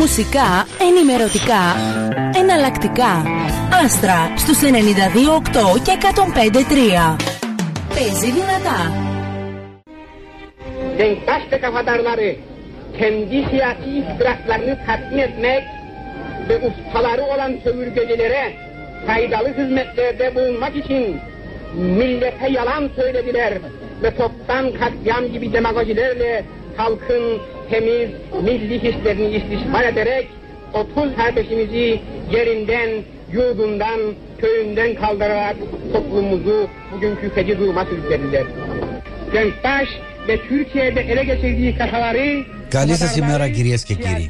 Μουσικά, ενημερωτικά, εναλλακτικά. Άστρα στους 92,8 και 105,3. Παίζει δυνατά. Denktaşlı kafadarları kendi siyasi istiraklarını tatmin etmek ve ustaları olan sömürgecilere faydalı hizmetlerde bulunmak için millete yalan söylediler ve toptan katliam gibi demagojilerle halkın temiz milli hislerini istismar ederek 30 kardeşimizi yerinden, yurdundan, köyünden kaldırarak toplumumuzu bugünkü feci duruma sürüklediler. Denktaş ve Türkiye'de ele geçirdiği kasaları Καλή σα ημέρα κυρίε και κύριοι.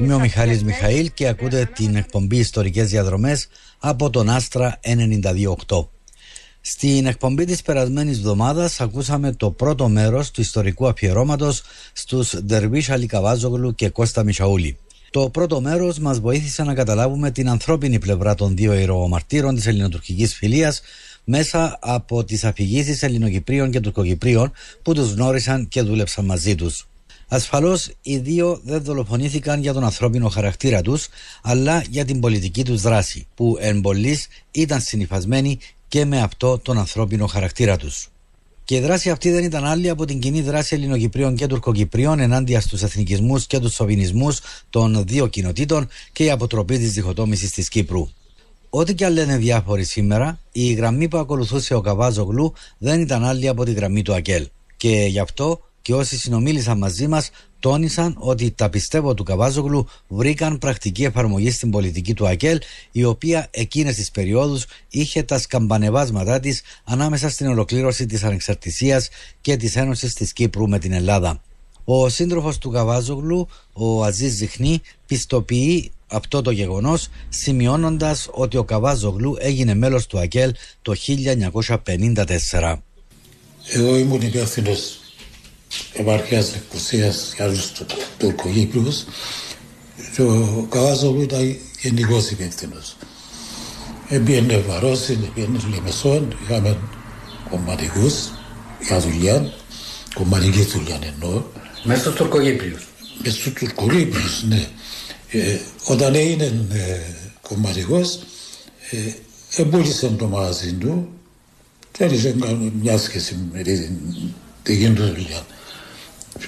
Είμαι ο Μιχάλης Μιχαήλ και ακούτε την εκπομπή Ιστορικές Διαδρομές από τον Άστρα 92.8. Στην εκπομπή της περασμένης εβδομάδας ακούσαμε το πρώτο μέρος του ιστορικού αφιερώματος στους Ντερβίσ Αλικαβάζογλου και Κώστα Μισαούλη. Το πρώτο μέρος μας βοήθησε να καταλάβουμε την ανθρώπινη πλευρά των δύο ηρωομαρτύρων της ελληνοτουρκικής φιλίας μέσα από τις αφηγήσεις Ελληνοκυπρίων και Τουρκοκυπρίων που τους γνώρισαν και δούλεψαν μαζί τους. Ασφαλώς, οι δύο δεν δολοφονήθηκαν για τον ανθρώπινο χαρακτήρα τους, αλλά για την πολιτική τους δράση, που εν πολλής ήταν συνυφασμένη και με αυτό τον ανθρώπινο χαρακτήρα τους. Και η δράση αυτή δεν ήταν άλλη από την κοινή δράση Ελληνοκυπρίων και Τουρκοκυπρίων ενάντια στους εθνικισμούς και τους σοβινισμούς των δύο κοινοτήτων και η αποτροπή της διχοτόμησης της Κύπρου. Ό,τι και αν λένε διάφοροι σήμερα, η γραμμή που ακολουθούσε ο Καβάζογλου δεν ήταν άλλη από τη γραμμή του Ακέλ. Και γι' αυτό και όσοι συνομίλησαν μαζί μας τόνισαν ότι τα πιστεύω του Καβάζογλου βρήκαν πρακτική εφαρμογή στην πολιτική του ΑΚΕΛ, η οποία εκείνες τις περιόδους είχε τα σκαμπανεβάσματά της ανάμεσα στην ολοκλήρωση της ανεξαρτησίας και της ένωσης της Κύπρου με την Ελλάδα. Ο σύντροφος του Καβάζογλου, ο Αζής Ζιχνή, πιστοποιεί αυτό το γεγονός, σημειώνοντας ότι ο Καβάζογλου έγινε μέλος του ΑΚΕΛ το 1954. Εγώ ήμουν υπεύθυνος επαρχίας εκκλησίας για τους Τουρκοκύπριους και ο Καβάζογλου ήταν γενικός υπεύθυνος. Έπιανε Βαρόσιν, έπιανε Λεμεσόν, είχαμε κομματικούς για δουλειά, κομματική δουλειά εννοώ. Μέσα στους Τουρκοκύπριους. Μέσα στους Τουρκοκύπριους, ναι. Ε, όταν έγινε ε, κομματικός, ε, εμπούλησε το μαγαζί του και είχε μια σχέση με την δική του δουλειά.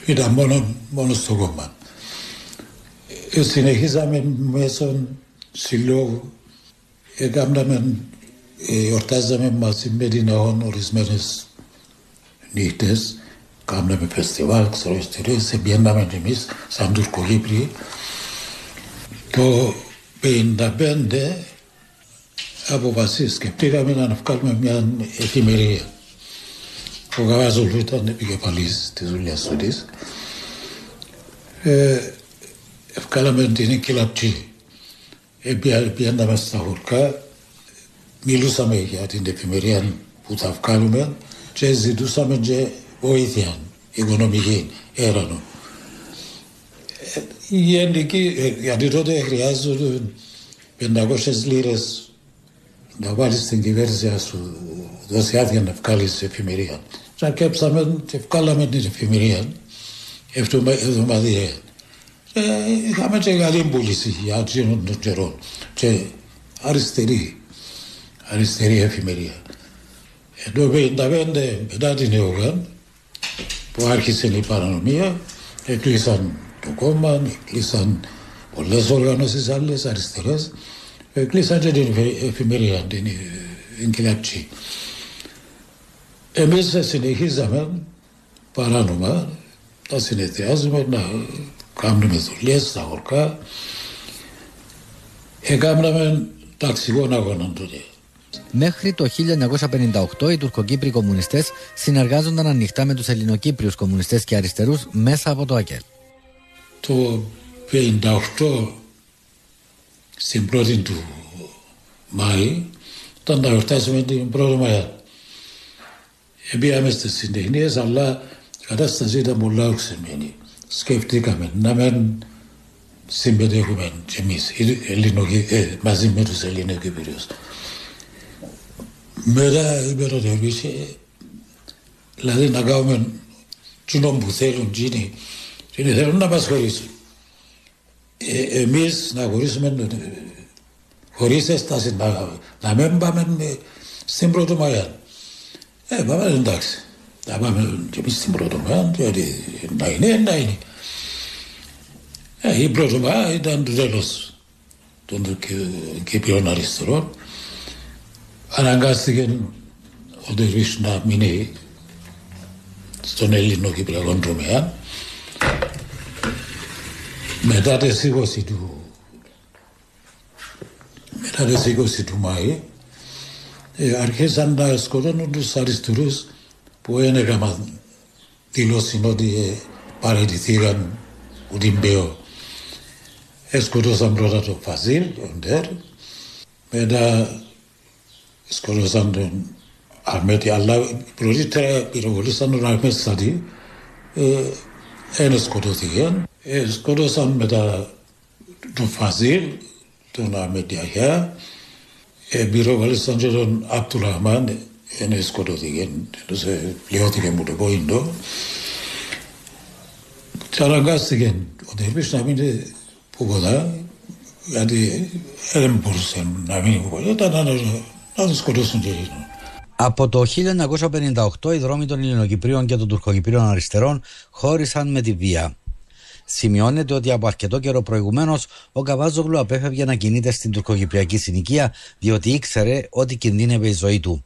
Ήταν μόνο, μόνο στο κόμμα. Ε, συνεχίζαμε μέσω συλλόγου, έκαναμε, ε, εορτάζαμε μαζί με την ΑΟΝ ορισμένες νύχτες, κάναμε φεστιβάλ, ξέρω, στηρίες, πιέναμε κι εμείς σαν Τουρκοκύπριοι. Το 1955 αποφασίστηκε, σκεφτήκαμε να βγάλουμε μια εφημερία. Ο Γαβάζολου ήταν επικεφαλής της δουλειάς του της. Ε, ευκάλαμε την εγκυλαπτή. Πήγαμε στα χωρκά, μιλούσαμε για την εφημερία που θα βγάλουμε και ζητούσαμε και βοήθεια οικονομική, έρανο. Η ενδική, γιατί τότε χρειάζονται 500 λίρες να βάλεις στην κυβέρνηση να σου δώσει άδεια να βγάλεις εφημερία. Και αρκέψαμε και βγάλαμε την εφημερία εβδομαδιαία. Και είχαμε και καλή πούληση για εκείνον τον καιρό και αριστερή, αριστερή εφημερία. Ενώ 55 μετά την ΕΟΓΑΝ που άρχισε η παρανομία, έκλεισαν το κόμμα, κλείσαν πολλές οργανώσεις άλλες αριστερές, κλείσαν και την εφημερία, την, την Κυλατσή. Εμείς συνεχίζαμε παράνομα να συνεδριάζουμε, να κάνουμε δουλειές στα χωρκά. Έκαναμε ταξιγόν αγώνα τότε. Μέχρι το 1958 οι Τουρκοκύπριοι κομμουνιστές συνεργάζονταν ανοιχτά με τους Ελληνοκύπριους κομμουνιστές και αριστερούς μέσα από το ΑΚΕΛ. Το 1958 στην πρώτη του Μάη όταν τα γιορτάσαμε την πρώτη Μάη Πήγαμε στις συντεχνίες, αλλά η κατάσταση ήταν πολλά οξυμένη. Σκεφτήκαμε να μην συμμετέχουμε κι εμείς ε, μαζί με τους Ελληνοκυπηρίους. Μετά είπε το Δερβίση, δηλαδή να κάνουμε κοινό που θέλουν, κοινοί, κοινοί θέλουν να μας χωρίσουν. ε, εμείς να χωρίσουμε χωρίς έσταση, να, να μην πάμε στην Πρωτομαγιά. Ε, πάμε εντάξει. Να πάμε και εμείς στην Πρωτομαγιά, διότι να είναι, να είναι. Ε, η Πρωτομαγιά ήταν το τέλος των Κυπριών Αριστερών. Αναγκάστηκε ο Τερβίς να μείνει στον Ελληνο-Κυπριακό τομέα. Μετά τις 20 του μετά τις 20 του Μάη ε, αρχίσαν να σκοτώνουν τους αριστερούς που ένεγαν δηλώσει ότι ε, παραιτηθήκαν που την Πέο. Σκοτώσαν πρώτα τον Φαζίλ, τον Τέρ, μετά σκοτώσαν τον Αρμέτη, αλλά πρωτήτερα πυροβολήσαν τον Αρμέτη Σαντή, ένα σκοτώθηκε. Ε, σκοτώσαν μετά τον Φαζίλ, τον Αρμέτη Αχιά, ε, πυροβολήσαν και τον Απτουλαχμάν, ένα σκοτώθηκε, πληρώθηκε μου το πόντο. Και αναγκάστηκε ο Τερπής να μείνει πουποτα, γιατί δεν μπορούσε να μείνει πουποτα, ήταν να, να τον σκοτώσουν και εκείνο. Από το 1958 οι δρόμοι των Ελληνοκυπρίων και των Τουρκοκυπρίων αριστερών χώρισαν με τη βία. Σημειώνεται ότι από αρκετό καιρό προηγουμένως ο Καβάζογλου απέφευγε να κινείται στην τουρκοκυπριακή συνοικία διότι ήξερε ότι κινδύνευε η ζωή του.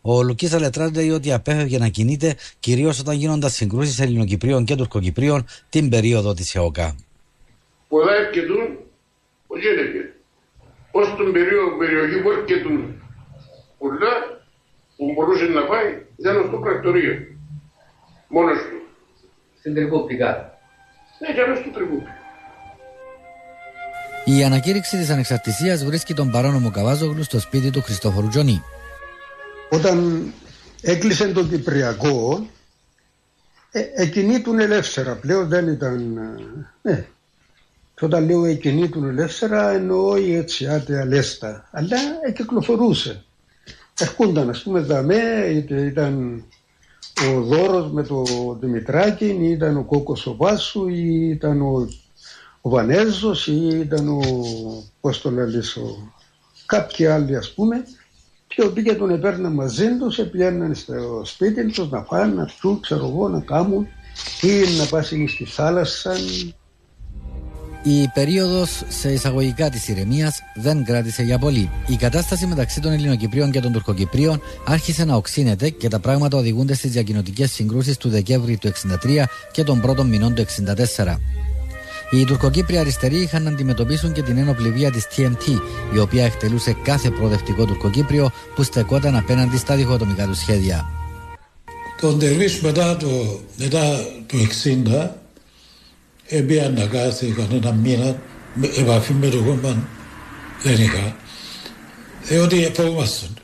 Ο Λουκί Αλετράν λέει ότι απέφευγε να κινείται κυρίως όταν γίνονταν συγκρούσεις Ελληνοκυπρίων και Τουρκοκυπρίων την περίοδο της ΕΟΚΑ. Πολλά αρκετούν, όχι έλεγε. Ω την περίοδο περιοχή που αρκετούν πολλά που μπορούσε να πάει ήταν στο πρακτορείο. Μόνος του. Στην Τρικούπτικα. Ναι, για μέσα στο Τρικούπτικα. Η ανακήρυξη της ανεξαρτησίας βρίσκει τον παρόνομο Καβάζογλου στο σπίτι του Χριστόφορου Τζονί. Όταν έκλεισε το Κυπριακό, ε, εκινήτουν ελεύθερα. Πλέον δεν ήταν. Ε, ναι. Και όταν λέω εκινήτουν ελεύθερα εννοώ έτσι άτια λέστα. Αλλά ε, κυκλοφορούσε. Ερχόνταν ας πούμε δαμέ, είτε ήταν ο Δώρος με το Δημητράκη, ή ήταν ο Κόκος ο Βάσου, ή ήταν ο, ο Βανέζος, ή ήταν ο, πώς το λες, ο, κάποιοι άλλοι ας πούμε, και ο οποίοι τον επέρναν μαζί τους, πήγαιναν στο σπίτι τους να φάνε, να πιούν, ξέρω εγώ, να κάνουν ή να πάσουν στη θάλασσα. Η περίοδος σε εισαγωγικά της ηρεμίας δεν κράτησε για πολύ. Η κατάσταση μεταξύ των Ελληνοκυπρίων και των Τουρκοκυπρίων άρχισε να οξύνεται και τα πράγματα οδηγούνται στις διακοινωτικές συγκρούσεις του Δεκέμβρη του 1963 και των πρώτων μηνών του 1964. Οι Τουρκοκύπροι αριστεροί είχαν να αντιμετωπίσουν και την ένοπλη βία της TMT, η οποία εκτελούσε κάθε προοδευτικό Τουρκοκύπριο που στεκόταν απέναντι στα διχοτομικά του σχέδια. Τον Τερβίς μετά το, μετά το 60 έμπαιναν να κάθηκαν ένα μήνα επαφή με το κόμμα δεν είχα διότι επόμασταν,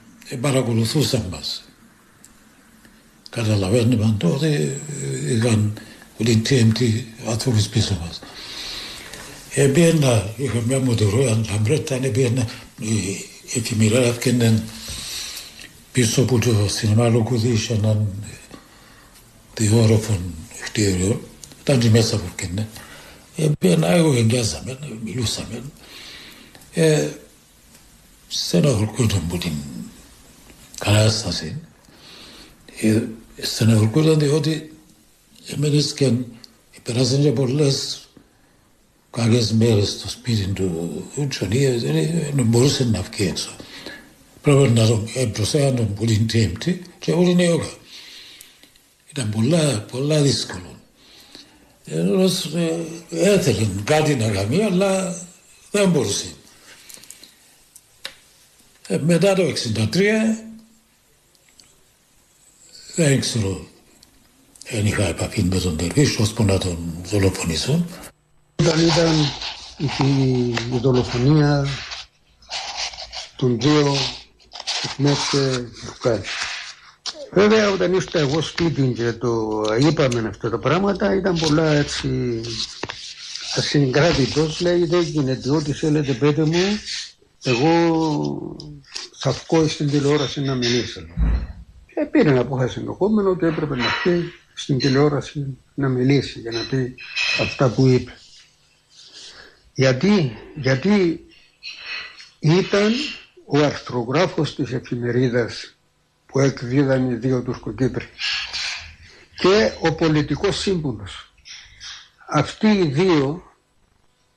παρακολουθούσαν μας. Καταλαβαίνουμε τότε είχαν την TMT ανθρώπους πίσω μας. Έπαιρνα, είχα μια μοτορόια λαμπρέτα, έπαιρνα, η εφημερία έφτιαναν πίσω από το σινεμά Λοκούδη, είχε έναν διόροφο κτίριο, ήταν και μέσα που έφτιαναν. Έπαιρνα, εγώ εγγιάζαμε, μιλούσαμε. Ε, στενοχωρκούνταν από την κατάσταση. Ε, στενοχωρκούνταν διότι εμείς και περάσαν και πολλές κάποιες μέρες στο σπίτι του Τζονί δεν μπορούσε να βγει έξω. Πρέπει να τον προσέχαν τον πολύ τέμπτη και όλη είναι ώρα. Ήταν πολλά, πολλά δύσκολο. Ένας έθελε κάτι να κάνει αλλά δεν μπορούσε. Ε, μετά το 1963 δεν ξέρω δεν είχα επαφή με τον Τερβίς ώσπου να τον δολοφονήσω. Όταν ήταν η, η δολοφονία των δύο Εχμέτ και Φουκάρη. Βέβαια όταν ήρθα εγώ σπίτι και το είπαμε αυτά τα πράγματα ήταν πολλά έτσι ασυγκράτητος λέει δεν γίνεται ό,τι θέλετε πέτε μου εγώ θα βγω στην τηλεόραση να μιλήσω. Και πήρε ένα απόφαση ενδεχόμενο ότι έπρεπε να βγει στην τηλεόραση να μιλήσει για να πει αυτά που είπε. Γιατί, γιατί ήταν ο αρθρογράφος της εφημερίδας που εκδίδαν οι δύο Τουρκοκύπροι και ο πολιτικός σύμβουλος. Αυτοί οι δύο,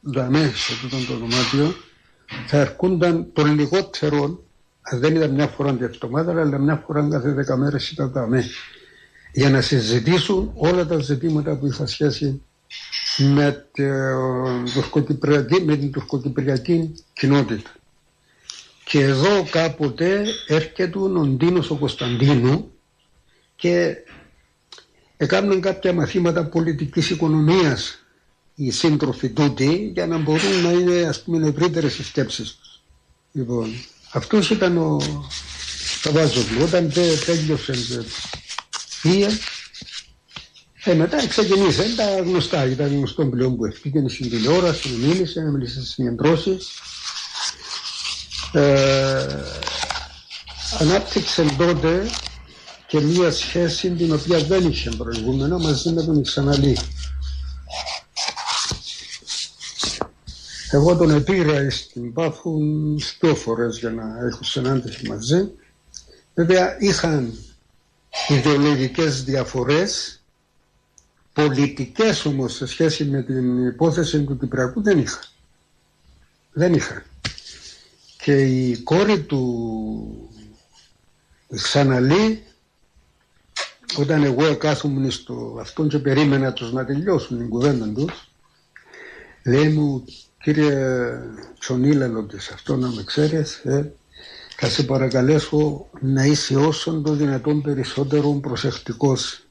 δαμέ σε αυτό το δωμάτιο, θα έρχονταν των λιγότερων, δεν ήταν μια φορά την εβδομάδα, αλλά μια φορά κάθε δέκα μέρες ήταν δαμέ, για να συζητήσουν όλα τα ζητήματα που είχαν σχέση με, με την τουρκοκυπριακή κοινότητα. Και εδώ κάποτε έρχεται ο Ντίνος ο Κωνσταντίνου και έκαναν κάποια μαθήματα πολιτικής οικονομίας οι σύντροφοι τούτοι για να μπορούν να είναι ας πούμε ευρύτερες οι σκέψεις τους. Λοιπόν, αυτός ήταν ο Καβάζογλου. Όταν τέλειωσε η ε, μετά ξεκινήσε τα γνωστά. Ήταν γνωστό πλέον που ευκήκε στην τηλεόραση, μίλησε, μίλησε στις συγκεντρώσεις. Ε, ανάπτυξε τότε και μία σχέση την οποία δεν είχε προηγούμενο μαζί με τον Ιξαναλή. Εγώ τον επήρα στην Πάφου δύο φορές για να έχω συνάντηση μαζί. Βέβαια είχαν ιδεολογικές διαφορές, πολιτικές όμως σε σχέση με την υπόθεση του Κυπριακού δεν είχα. Δεν είχα. Και η κόρη του Ξαναλή όταν εγώ κάθομαι στο αυτόν και περίμενα τους να τελειώσουν την κουβέντα τους λέει μου κύριε Τσονίλαλο σε αυτό να με ξέρεις ε, θα σε παρακαλέσω να είσαι όσο το δυνατόν περισσότερο προσεκτικός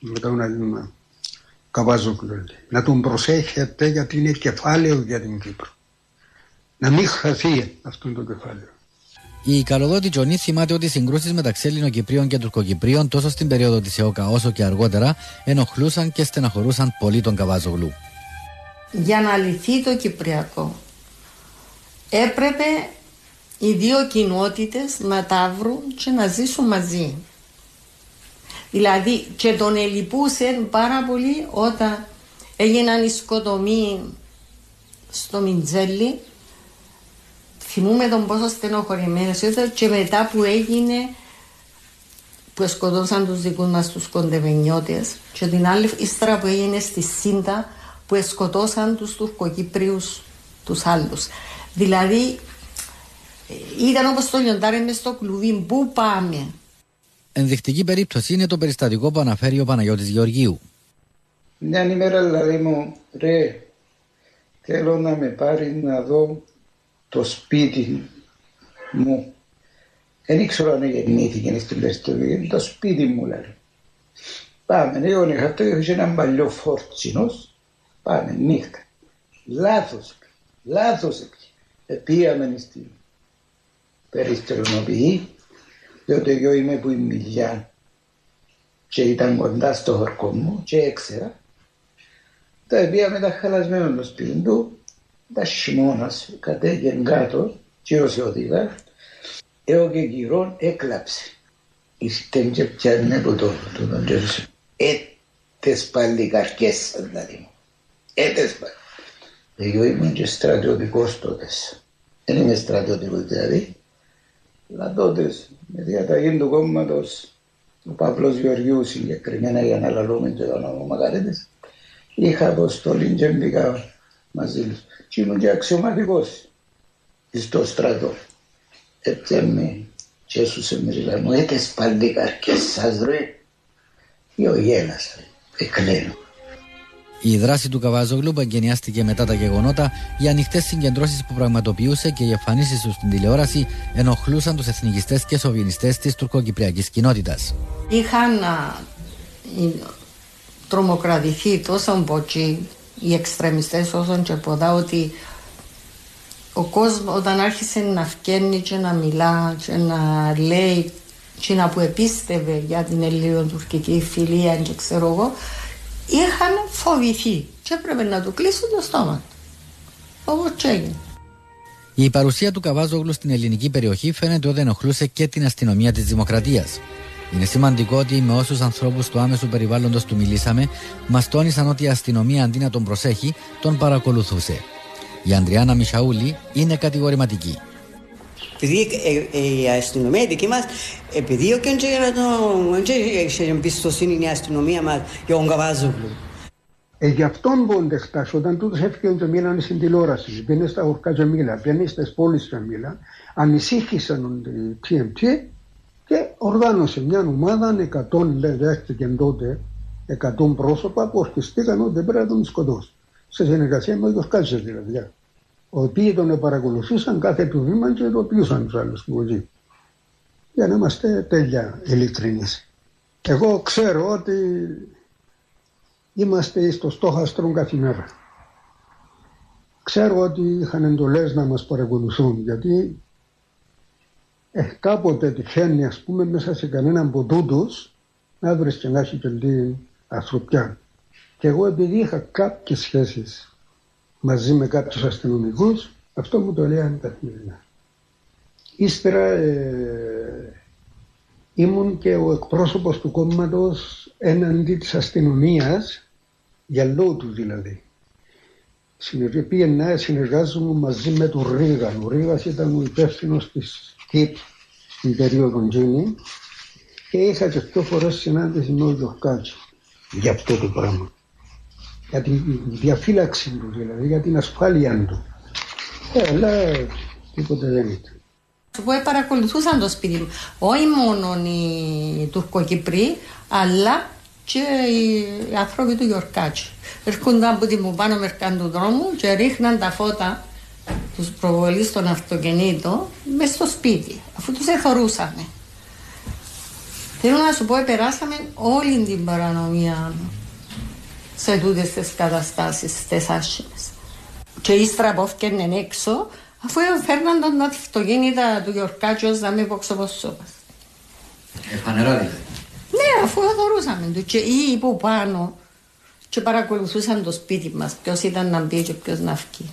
με τον Καβάζοκλου να τον προσέχετε γιατί είναι κεφάλαιο για την Κύπρο να μην χαθεί αυτό το κεφάλαιο η Καλοδότη Τζονή θυμάται ότι οι συγκρούσεις μεταξύ Ελληνοκυπρίων και Τουρκοκυπρίων τόσο στην περίοδο της ΕΟΚΑ όσο και αργότερα ενοχλούσαν και στεναχωρούσαν πολύ τον Καβάζογλου. Για να λυθεί το Κυπριακό έπρεπε οι δύο κοινότητες να τα βρουν και να ζήσουν μαζί. Δηλαδή και τον ελυπούσε πάρα πολύ όταν έγιναν οι σκοτομοί στο Μιντζέλι θυμούμε τον πόσο στενοχωρημένος ήταν και μετά που έγινε που σκοτώσαν τους δικούς μας τους κοντεβενιώτες και την άλλη ύστερα που έγινε στη Σύντα που σκοτώσαν τους Τουρκοκύπριους τους άλλους. Δηλαδή ήταν όπως το λιοντάρι μες στο κλουβί. Πού πάμε; Ενδεικτική περίπτωση είναι το περιστατικό που αναφέρει ο Παναγιώτης Γεωργίου. Μια ημέρα δηλαδή μου, ρε, θέλω να με πάρεις να δω το σπίτι μου. Δεν ήξερα αν γεννήθηκε στην Περιστοβή, το σπίτι μου λέει. Πάμε, εγώ είχα το είχε ένα παλιό φόρτσινος, πάμε νύχτα. Λάθος, λάθος Επίαμε στην περιστερονοποιή, διότι εγώ είμαι που η μιλιά και ήταν κοντά στο χορκό μου και έξερα. Τα πήγαμε τα χαλασμένο στο σπίτι του τα χειμώνας κατέγεν κάτω και ως οδηγά έω και γυρών έκλαψε. Ήρθεν και πιάνε από το τον Τζέρσο. Έτες πάλι καρκές δηλαδή μου. Έτες πάλι. Εγώ ήμουν και στρατιωτικός τότες. Δεν είμαι στρατιωτικός δηλαδή. Αλλά τότες με διαταγή του κόμματος ο Παύλος Γεωργιούς συγκεκριμένα για να λαλούμε και το όνομα Μακαρίτης είχα αποστολή και μπήκα μαζί τους και ήμουν και αξιωματικός στο στρατό. με και έσουσε με ρίχα μου, έτες καρκές σας ρε. Yo γέλασα, εκλαίνω. Η δράση του Καβάζογλου που εγκαινιάστηκε μετά τα γεγονότα, οι ανοιχτές συγκεντρώσεις που πραγματοποιούσε και οι εμφανίσεις τους στην τηλεόραση ενοχλούσαν τους εθνικιστές και σοβινιστές της τουρκοκυπριακής κοινότητας. Είχαν τρομοκρατηθεί τόσο μπότσι οι εξτρεμιστές όσον και ποδά ότι ο κόσμος όταν άρχισε να φκένει και να μιλά και να λέει και να που επίστευε για την ελληνοτουρκική φιλία και ξέρω εγώ είχαν φοβηθεί και έπρεπε να του κλείσουν το στόμα όπως έγινε. Η παρουσία του Καβάζογλου στην ελληνική περιοχή φαίνεται ότι ενοχλούσε και την αστυνομία της Δημοκρατίας. Είναι σημαντικό ότι με όσους ανθρώπους του άμεσου περιβάλλοντος του μιλήσαμε, μας τόνισαν ότι η αστυνομία αντί να τον προσέχει, τον παρακολουθούσε. Η Ανδριάνα Μιχαούλη είναι κατηγορηματική. Επειδή ε, ε, η αστυνομία δική μας επιδίωκε και για τον και έχει εμπιστοσύνη η αστυνομία μας για τον Καβάζογλου. Ε, γι' αυτόν πόντε χτας, όταν τούτος έφυγαν και μίλανε στην τηλεόραση, πήγαινε στα ορκά και μίλα, πήγαινε στις πόλεις και μίλα, ανησύχησαν οι TMT και οργάνωσε μια ομάδα, 100 δέχτηκε τότε, 100 πρόσωπα που ορκιστήκαν ότι πρέπει να τον σκοτώσει. Σε συνεργασία με τους κάτσες δηλαδή οι οποίοι τον παρακολουθούσαν κάθε του βήμα και ρωτήσαν τους άλλους που ζει. Για να είμαστε τέλεια ειλικρινείς. Εγώ ξέρω ότι είμαστε στο στόχαστρο καθημερινά. Ξέρω ότι είχαν εντολές να μας παρακολουθούν γιατί ε, κάποτε τυχαίνει ας πούμε μέσα σε κανέναν από τούτους να βρεις και να έχει και την ανθρωπιά. Και εγώ επειδή είχα κάποιες σχέσεις μαζί με κάποιους αστυνομικούς, αυτό μου το λέγανε καθημερινά. Ύστερα ε, ήμουν και ο εκπρόσωπος του κόμματος έναντι της αστυνομίας, για λόγω του δηλαδή. Πήγαινα, συνεργάζομαι μαζί με τον Ρίγαν. Ο Ρίγας ήταν ο υπεύθυνος της ΚΙΠ στην περίοδο Τζίνι και είχα και πιο φορές συνάντηση με τον Γιωκάτσι για αυτό το πράγμα για τη διαφύλαξη του δηλαδή, για την ασφάλεια του. Ε, αλλά τίποτε δεν ήταν. Που παρακολουθούσαν το σπίτι μου. Όχι μόνο οι Τουρκοκυπροί, αλλά και οι άνθρωποι του Γιορκάτσι. Έρχονταν από την πάνω μερκάν του δρόμου και ρίχναν τα φώτα τους προβολής στον αυτοκινήτο μέσα στο σπίτι, αφού τους εθωρούσαμε. Θέλω να σου πω, περάσαμε όλη την παρανομία σε τούτες τις καταστάσεις τις άσχημες. Και ύστερα που έφτιανε έξω, αφού φέρναν τον αυτοκίνητα του Γιορκάτσιος να με υποξοποσώπας. Εφανερά δηλαδή. Ναι, αφού δωρούσαμε του και ή υπό πάνω και παρακολουθούσαν το σπίτι μας, ποιος ήταν να μπει και ποιος να βγει.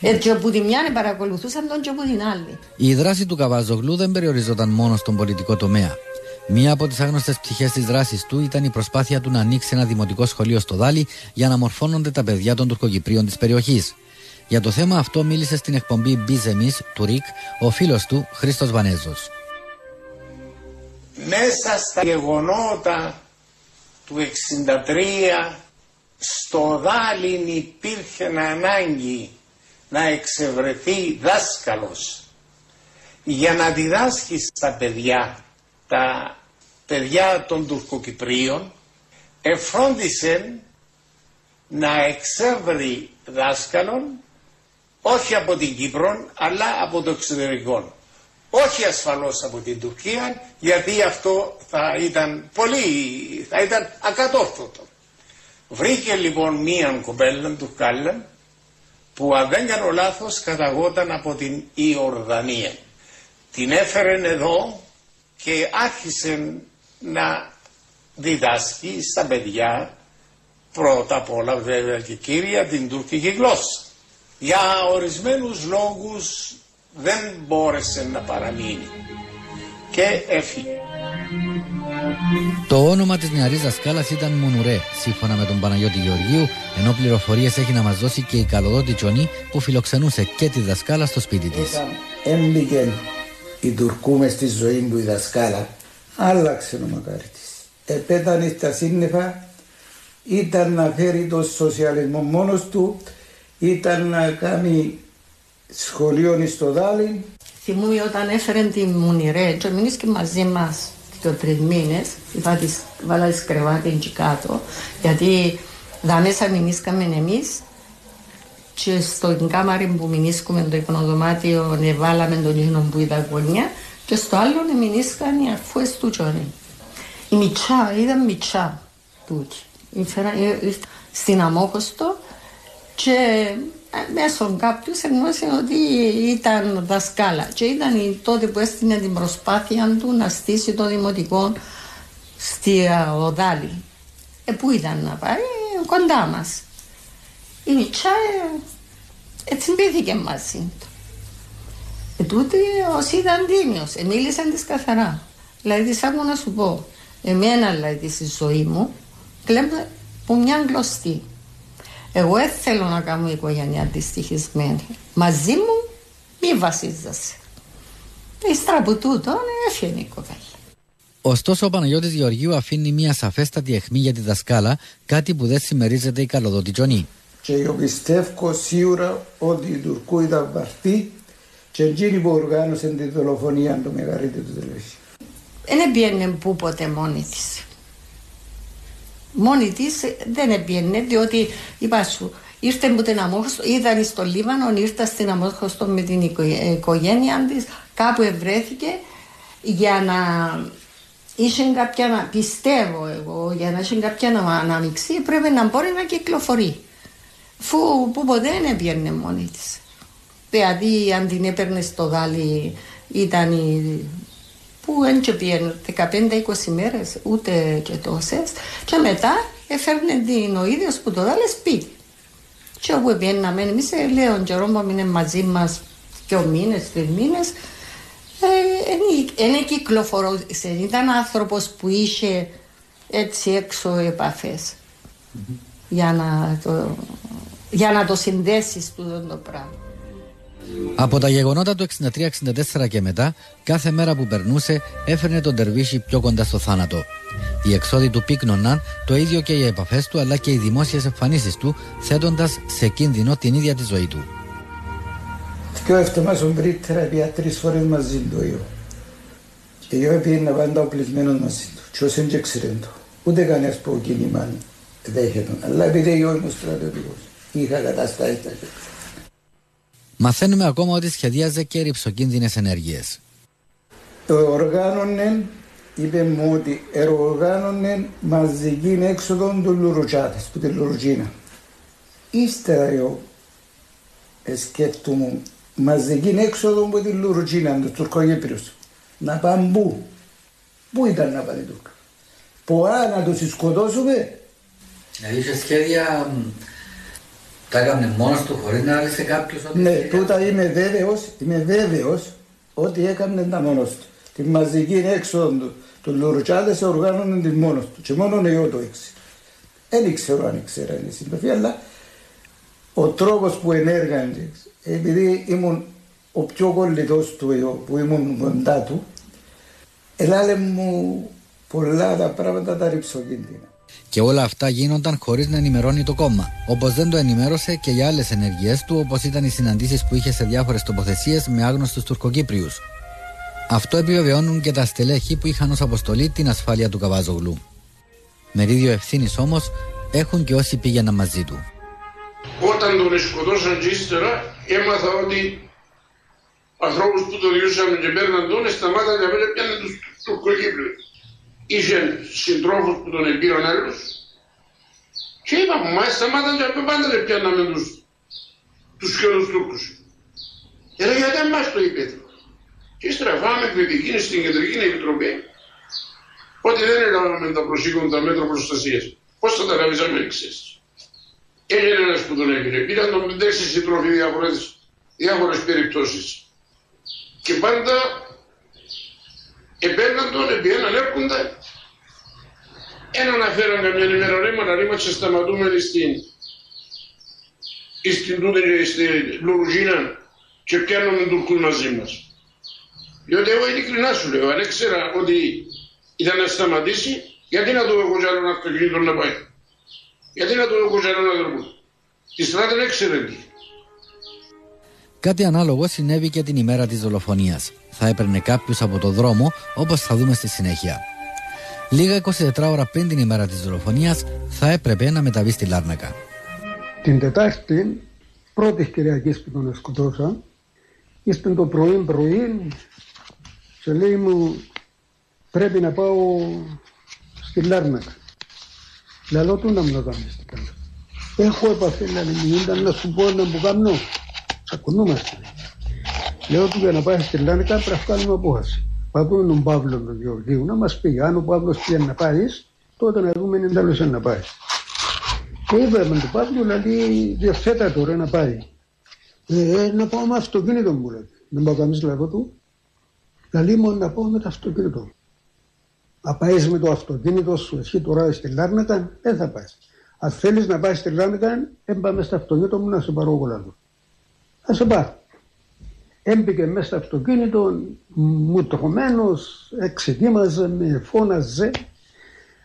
Έτσι από τη μια παρακολουθούσαν τον και από την άλλη. Η δράση του Καβάζογλου δεν περιοριζόταν μόνο στον πολιτικό τομέα. Μία από τις άγνωστες πτυχέ της δράσης του ήταν η προσπάθεια του να ανοίξει ένα δημοτικό σχολείο στο Δάλι για να μορφώνονται τα παιδιά των Τουρκοκυπρίων της περιοχής. Για το θέμα αυτό μίλησε στην εκπομπή Μπίζεμι του ΡΙΚ ο φίλος του Χρήστος Βανέζος. Μέσα στα γεγονότα του 63 στο Δάλιν υπήρχε ανάγκη να εξευρεθεί δάσκαλος για να διδάσκει στα παιδιά τα παιδιά των Τουρκοκυπρίων εφρόντισε να εξεύρει δάσκαλων όχι από την Κύπρο αλλά από το εξωτερικό. Όχι ασφαλώς από την Τουρκία γιατί αυτό θα ήταν πολύ, θα ήταν ακατόρθωτο. Βρήκε λοιπόν μία κοπέλα του Κάλλαν που αν δεν κάνω λάθος καταγόταν από την Ιορδανία. Την έφερε εδώ και άρχισε να διδάσκει στα παιδιά πρώτα απ' όλα βέβαια και κύρια την τουρκική γλώσσα. Για ορισμένους λόγους δεν μπόρεσε να παραμείνει και έφυγε. Το όνομα της νεαρής δασκάλας ήταν Μουνουρέ, σύμφωνα με τον Παναγιώτη Γεωργίου, ενώ πληροφορίες έχει να μας δώσει και η καλοδότη Τσονή που φιλοξενούσε και τη δασκάλα στο σπίτι της. Έμπηκε η Τουρκού μες στη ζωή του η δασκάλα, άλλαξε ο μακάρι της. Επέτανε στα σύννεφα, ήταν να φέρει το σοσιαλισμό μόνος του, ήταν να κάνει σχολείο στο Δάλι. Θυμούμαι όταν έφερε τη Μουνιρέ και μείνεις μαζί μας και τρεις μήνες, είπα της, βάλα της κρεβάτι εκεί κάτω, γιατί δα μέσα μείνισκαμε εμείς και στο κάμαρι που μηνίσκουμε το υπνοδωμάτιο βάλαμε τον ίνο που είδα γωνιά και στο άλλο μηνίσκαν οι αρφούες του Τζόνι. Η Μιτσά, ήταν Μιτσά τούτη. Στην Αμόχωστο και ε, μέσω κάποιους εγνώρισε ότι ήταν δασκάλα και ήταν τότε που έστεινε την προσπάθεια του να στήσει το δημοτικό στη Οδάλη. Ε, πού ήταν να πάει, κοντά μας. Η Μιτσά έτσι μπήθηκε μαζί του. Ε, τούτη ως ήταν τίμιος, ε, μίλησαν της καθαρά. Δηλαδή της άκου να σου πω, εμένα δηλαδή στη ζωή μου, κλαίμε που μια γλωστή. Εγώ δεν θέλω να κάνω οικογένεια αντιστοιχισμένη. Μαζί μου μη βασίζεσαι. Ύστερα από τούτο έφυγε η κοπέλα. Ωστόσο, ο Παναγιώτης Γεωργίου αφήνει μια σαφέστατη αιχμή για τη δασκάλα, κάτι που δεν συμμερίζεται η καλοδότη Τζονή. Και εγώ πιστεύω σίγουρα ότι η Τουρκού ήταν βαρθή και εκείνη που οργάνωσε τη δολοφονία το μεγαλύτερο του τελευταίου. Δεν έπιανε που ποτέ μόνη της. Μόνη της δεν έπιανε διότι είπα σου, ήρθε που την Αμόχωστο, ήταν στο Λίβανο, ήρθε στην Αμόχωστο με την οικογένεια της, κάπου ευρέθηκε για να είχε κάποια να πιστεύω εγώ, για να είχε κάποια να αναμειξεί, πρέπει να μπορεί να κυκλοφορεί. Φου που ποτέ δεν έπαιρνε μόνη της. Δηλαδή, αν την έπαιρνε στο γάλι, ήταν η που δεν πήγαινε 15-20 μέρες, ούτε και τόσες. Και μετά έφερνε την ο ίδιος που το δάλες σπίτι. Και όπου πήγαιναμε, εμεί ε, λέω, καιρό που είναι μαζί μας δύο μήνες, τρεις μήνες, δεν ε, κυκλοφορούσε. Ήταν άνθρωπος που είχε έτσι έξω επαφές για να το, για να το συνδέσεις του το πράγμα. Από τα γεγονότα του 63-64 και μετά, κάθε μέρα που περνούσε έφερνε τον Τερβίσι πιο κοντά στο θάνατο. Οι εξόδοι του πύκνωναν το ίδιο και οι επαφές του αλλά και οι δημόσιες εμφανίσεις του, θέτοντας σε κίνδυνο την ίδια τη ζωή του. Και ο εβδομάδων πρίτερα πια τρεις φορές μαζί του εγώ. Και εγώ πήγαινα πάντα οπλισμένος μαζί του. Και όσοι δεν ξέρουν το. Ούτε κανένας που κίνημα δέχεται. Αλλά επειδή εγώ ήμουν στρατιωτικός. Είχα καταστάσει τα Μαθαίνουμε ακόμα ότι σχεδίαζε και ρηψοκίνδυνες ενέργειες. Οργάνωνε, είπε μου ότι οργάνωνε μαζική έξοδο του Λουρουτζάτες, που τη Λουρουτζίνα. Ύστερα εγώ σκέφτομαι μαζική έξοδο από τη Λουρουτζίνα, του Τουρκογύπριους. Να πάνε πού; Πού ήταν να πάνε οι Τούρκοι. Ποά να τους σκοτώσουμε; Δηλαδή είχε σχέδια τα έκανε μόνος του χωρίς να άρεσε κάποιος. Ναι, τούτα είμαι βέβαιος, είμαι βέβαιος ότι έκανε τα μόνος του. Τη μαζική έξοδο του, του Λουρουτζάδε οργάνωνε τη μόνος του. Και μόνο εγώ το ήξερα. Δεν ξέρω αν ήξερα η συντροφή, αλλά ο τρόπος που ενέργανε, επειδή ήμουν ο πιο κολλητός του εγώ, που ήμουν κοντά του, ελάλε μου πολλά τα πράγματα τα ρηψοκίνδυνα. Και όλα αυτά γίνονταν χωρίς να ενημερώνει το κόμμα. Όπως δεν το ενημέρωσε και για άλλες ενεργειέ του, όπως ήταν οι συναντήσεις που είχε σε διάφορες τοποθεσίες με άγνωστους Τουρκοκύπριους. Αυτό επιβεβαιώνουν και τα στελέχη που είχαν ως αποστολή την ασφάλεια του Καβάζογλου. Μερίδιο ευθύνης όμως έχουν και όσοι πήγαιναν μαζί του. Όταν τον σκοτώσαν και ύστερα, έμαθα ότι ανθρώπους που τον διούσαμε και παίρναν τον, σταμάταν και πέρα πιάνε τους Τουρκοκύπριους. Είχε συντρόφους που τον εμπήραν άλλους και είπαμε, μα σταμάταν και πάντα και πιάναμε τους, τους σχεδούς Τούρκους. Έλεγε, γιατί εμάς το είπε. Και ύστερα φάμε κριτική στην Κεντρική Επιτροπή ότι δεν έλαβαμε τα προσήκοντα μέτρα προστασίας. Πώς θα τα κάνεις αν ξέρεις. Έγινε ένας που τον έγινε. Πήραν τον πεντέξει συντροφή διάφορες, διάφορες περιπτώσεις. Και πάντα επέρναν τον, επί έναν έρχοντα. Έναν αφέραν καμιά ημέρα ρήματα, ρήμα και σταματούμε στην στην τούτε και στη Λουρουτζίνα και πιάνουμε Τουρκούς μαζί μας. Διότι εγώ ειλικρινά σου λέω, αν έξερα ότι ήταν να σταματήσει, γιατί να το έχω κι άλλο αυτοκίνητο να πάει; Γιατί να το έχω κι άλλο άνθρωπο; Τη στράτα δεν ξέρει τι. Κάτι ανάλογο συνέβη και την ημέρα της δολοφονίας. Θα έπαιρνε κάποιου από το δρόμο, όπως θα δούμε στη συνέχεια. Λίγα 24 ώρα πριν την ημέρα της δολοφονίας, θα έπρεπε να μεταβεί στη Λάρνακα. Την Τετάρτη, πρώτης Κυριακής που τον σκοτώσαν, ήρθε το πρωί πρωί και λέει μου πρέπει να πάω στη Λάρνακα. Λαλό του να μου το κάνεις τι κάνω. Έχω επαφή, λέει μου, ήταν να σου πω να μου κάνω. Τσακωνούμαστε. Λέω του για να πάει στη Λάρνακα πρέπει να κάνουμε απόφαση. Πάμε τον Παύλο τον Γεωργίου να μας πει αν ο Παύλος πήγαινε να πάει, τότε να δούμε αν τέλος να πάει. Και είπαμε τον Παύλο, δηλαδή διαθέτα τώρα να πάει. Ε, να πάω με αυτοκίνητο μου, λέει. Δεν πάω κανείς λαγό του. Δηλαδή μόνο να πάω με το αυτοκίνητο. Να πάεις με το αυτοκίνητο σου εσύ τώρα στη Λάρνακα, δεν θα πάεις. Αν θέλεις να πάεις στη Λάμιτα, έμπαμε στο αυτοκίνητο μου να σε πάρω εγώ Θα σε πάρω. Έμπηκε μέσα στο αυτοκίνητο, μου τρομμένος, εξετοίμαζε, με φώναζε.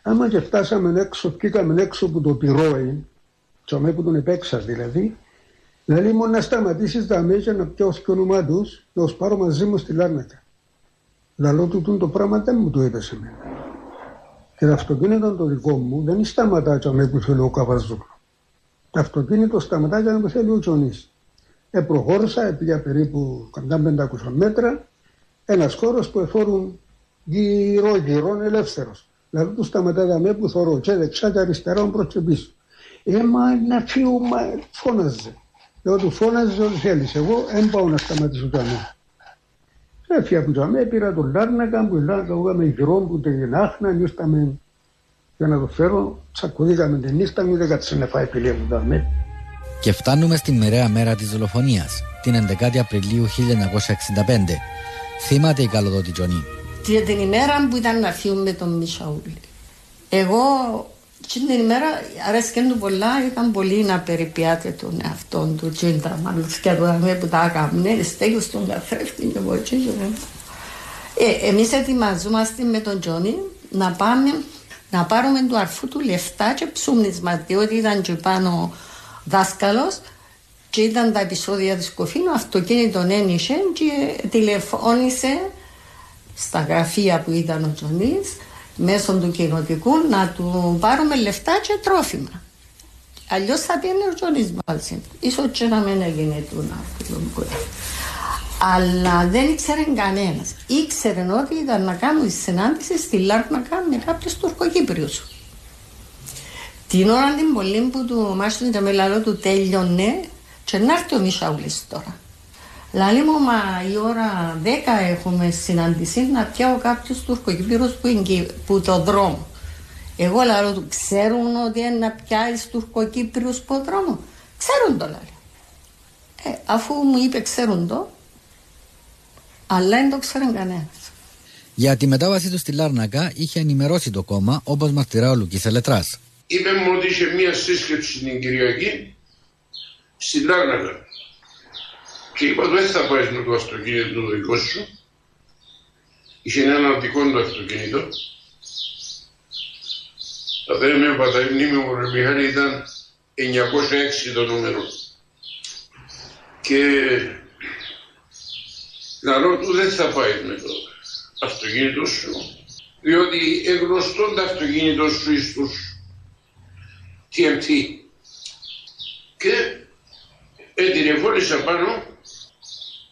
Άμα και φτάσαμε έξω, βγήκαμε έξω από το πυρόι, τσομέ που τον επέξας δηλαδή, δηλαδή μόνο να σταματήσεις τα μέσα να πιάω και όνομά τους και ως πάρω μαζί μου στη Λάρνακα. Λαλό του το πράγμα δεν μου το είπες σε μένα. Και το αυτοκίνητο το δικό μου δεν σταματά τσομέ που θέλει ο Καβαζούκλου. Το αυτοκίνητο σταματά για να που θέλει ο Τσονής. Ε, προχώρησα, πήγα περίπου κοντά 500 μέτρα, ένας χώρος που εφόρουν γύρω γύρω ελεύθερος. Δηλαδή τους σταματάει με που θωρώ και δεξιά και αριστερά προς και πίσω. Ε, μα να φύγω, μα φώναζε. Λέω του φώναζε ό,τι θέλεις. Εγώ δεν πάω να σταματήσω το αμέ. Έφυγα από το αμέ, πήρα τον Λάρνακα, που Λάρνακα, εγώ με γυρό που την άχνα, νιώσταμε για να το φέρω, τσακουδίκαμε την νύχτα μου, δεν κάτσε να φάει πηλία μου το αμέ. Και φτάνουμε στην μοιραία μέρα της δολοφονίας, την 11η Απριλίου 1965. Θύματε η καλοδότη Τζονή. Την ημέρα που ήταν να φύγουμε τον Μισαούλη. Εγώ την ημέρα αρέσκε του πολλά, ήταν πολύ να περιποιάται τον εαυτό του και τα μαλλουθιά του που τα έκαμε, στέγιο στον καθρέφτη και εγώ έτσι. Ε, εμείς ετοιμαζόμαστε με τον Τζόνι να πάμε να πάρουμε του αρφού του λεφτά και ψούμνισμα, διότι ήταν και πάνω δάσκαλος και ήταν τα επεισόδια της Κοφίνου, αυτοκίνητο ένιξε και τηλεφώνησε στα γραφεία που ήταν ο Τζονής μέσω του κοινοτικού να του πάρουμε λεφτά και τρόφιμα. Αλλιώς θα πήγαινε ο Τζονής μαζί. Ίσως και να μην έγινε του να αλλά δεν ήξερε κανένας. Ήξερε ότι ήταν να κάνουν συνάντηση στη Λάρνακα με κάποιους Τουρκοκύπριους. Την ώρα την πολύ που του μάστον και με του τέλειωνε και να έρθει ο Μισάουλης τώρα. Λαλή μου, μα η ώρα 10 έχουμε συναντήσει να πιάω κάποιους Τουρκοκύπηρους που είναι που το δρόμο. Εγώ λέω του, ξέρουν ότι είναι να πιάσεις Τουρκοκύπριους που δρόμο; Ξέρουν το λέει. Ε, αφού μου είπε ξέρουν το, αλλά δεν το ξέρουν κανένας. Για τη μετάβαση του στη Λάρνακα είχε ενημερώσει το κόμμα όπως μαρτυρά ο Λουκής Ελετράς είπε μου ότι είχε μία σύσκεψη την Κυριακή στην Λάρνακα. Και είπα δεν θα πάει με το αυτοκίνητο το δικό σου. Είχε ένα δικό του αυτοκίνητο. Θα θέλει με παταρή μνήμη μου ρε Μιχάλη ήταν 906 το νούμερο. Και λαρό του δεν θα πάει με το αυτοκίνητο σου διότι εγνωστόν το αυτοκίνητο σου εις τους TMT. Και ετηλεφώνησα πάνω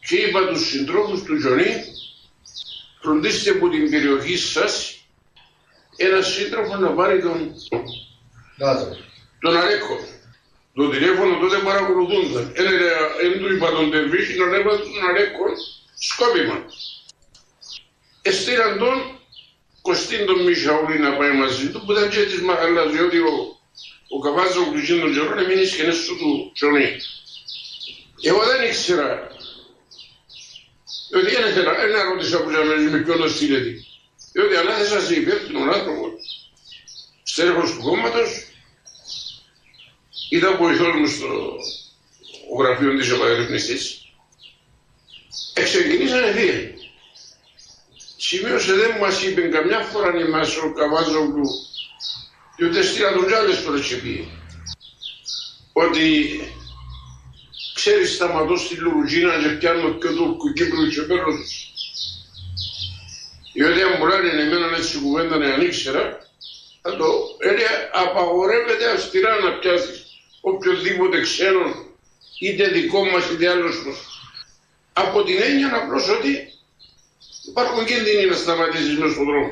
και είπα τους συντρόφους του Τζονί φροντίστε από την περιοχή σας ένα σύντροφο να πάρει τον, τον Αλέκο. Το τηλέφωνο τότε παρακολουθούνταν. Εν του είπα τον Τερβίση να έβαλε τον Αλέκο σκόπιμα. Εστήραν τον Κωστίν τον Μισαούλη να πάει μαζί του που ήταν και της Μαχαλάς διότι ο ο καβάζος που γίνει τον καιρό να μείνει σκηνές σου του Τζονί. Εγώ δεν ήξερα. Διότι δεν ήθελα, δεν ρώτησα που να με ποιον το στείλετε. Διότι ανάθεσα σε υπεύθυνον άνθρωπο, στέρεχος του κόμματος, ήταν βοηθός μου στο γραφείο της επαγρυπνιστής. Εξεκινήσανε δύο. Σημείωσε δεν μας είπε καμιά φορά να είμαστε ο Καβάζογλου και ούτε στείλα τον κι άλλες φορές και πει ότι ξέρεις σταματώ στη Λουρουτζίνα και πιάνω και το Κύπρο και παίρνω τους. Διότι αν μπορεί να εμένα έτσι κουβέντα να ανοίξερα, θα το έλεγα απαγορεύεται αυστηρά να πιάσεις οποιοδήποτε ξένον είτε δικό μας είτε άλλος μας. Από την έννοια απλώς ότι υπάρχουν κίνδυνοι να σταματήσεις μέσα στον δρόμο.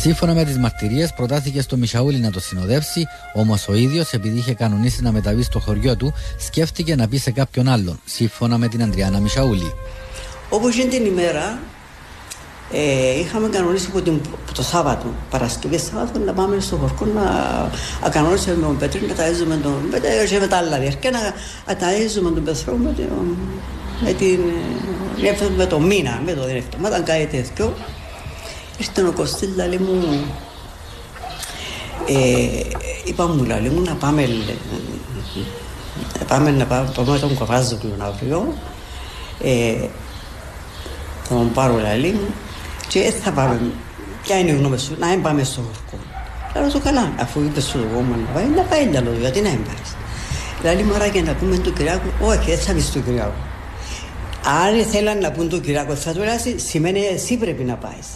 Σύμφωνα με τις μαρτυρίες, προτάθηκε στο Μισαούλη να το συνοδεύσει, όμως ο ίδιος, επειδή είχε κανονίσει να μεταβεί στο χωριό του, σκέφτηκε να πει σε κάποιον άλλον, σύμφωνα με την Αντριάννα Μισαούλη. Όπως είναι την ημέρα, ε, είχαμε κανονίσει από, την, το Σάββατο, Παρασκευή Σάββατο, να πάμε στο χωρικό να κανονίσουμε τον Πέτρο, να ταΐζουμε τον Πέτρο και με τα άλλα διαρκεία, να ταΐζουμε τον Πέτρο με, με, την, με το μήνα, με το διεύθυνο. Όταν κάτι τέτοιο, Ήρθε ο Κωστής, λέει μου, ε, είπα μου λέει μου να πάμε, πάμε να πάμε, πάμε τον Καβάζογλου αύριο. Ε, θα μου πάρω λαλή μου και θα πάμε. Ποια είναι η γνώμη σου, να μην πάμε στο χορκό. Λέω του καλά, αφού είπε σου εγώ να πάει, να πάει άλλο, γιατί να μην πάει. Δηλαδή μωρά και να πούμε του Κυριάκου, όχι, δεν θα πεις του Κυριάκου. Αν θέλαν να πούν του Κυριάκου θα του λέει, σημαίνει εσύ πρέπει να πάεις.